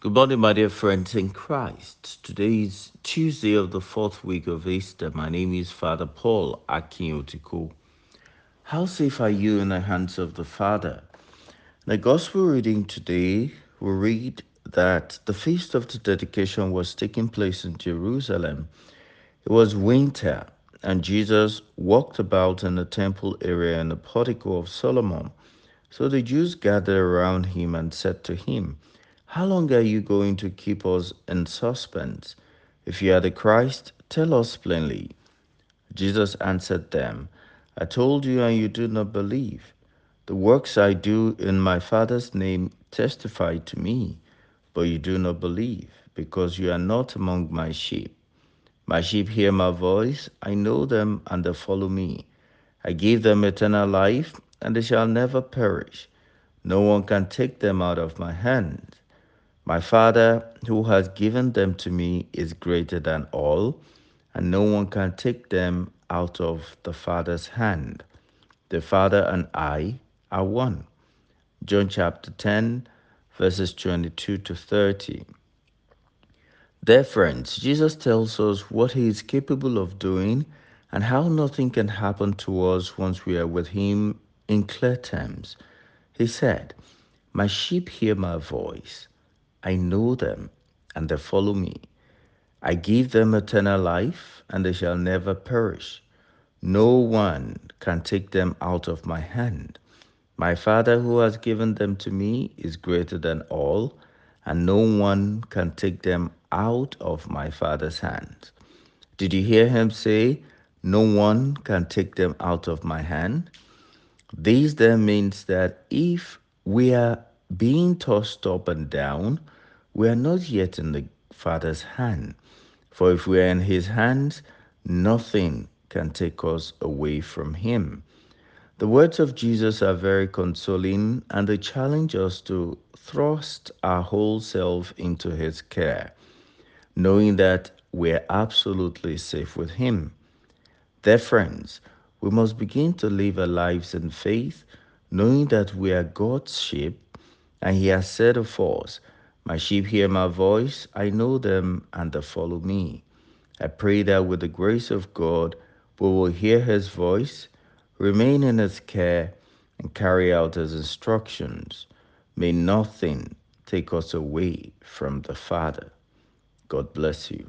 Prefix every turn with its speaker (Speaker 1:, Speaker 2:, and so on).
Speaker 1: Good morning, my dear friends in Christ. Today is Tuesday of the fourth week of Easter. My name is Father Paul Akinotiko. How safe are you in the hands of the Father? The Gospel reading today, we read that the feast of the dedication was taking place in Jerusalem. It was winter, and Jesus walked about in the temple area in the portico of Solomon. So the Jews gathered around him and said to him, How long are you going to keep us in suspense? If you are the Christ, tell us plainly. Jesus answered them, I told you, and you do not believe. The works I do in my Father's name testify to me, but you do not believe, because you are not among my sheep. My sheep hear my voice, I know them, and they follow me. I give them eternal life, and they shall never perish. No one can take them out of my hand. My Father, who has given them to me, is greater than all, and no one can take them out of the Father's hand. The Father and I are one. John chapter 10, verses 22 to 30. Dear friends, Jesus tells us what he is capable of doing and how nothing can happen to us once we are with him in clear terms. He said, My sheep hear my voice. I know them, and they follow me. I give them eternal life, and they shall never perish. No one can take them out of my hand. My Father who has given them to me is greater than all, and no one can take them out of my Father's hand. Did you hear him say, No one can take them out of my hand? This then means that if we are being tossed up and down, we are not yet in the Father's hand. For if we are in his hands, nothing can take us away from him. The words of Jesus are very consoling and they challenge us to thrust our whole self into his care, knowing that we're absolutely safe with him. Dear friends, we must begin to live our lives in faith, knowing that we are God's sheep and he has said of us, My sheep hear my voice, I know them, and they follow me. I pray that with the grace of God, we will hear his voice remain in his care, and carry out his instructions. May nothing take us away from the Father. God bless you.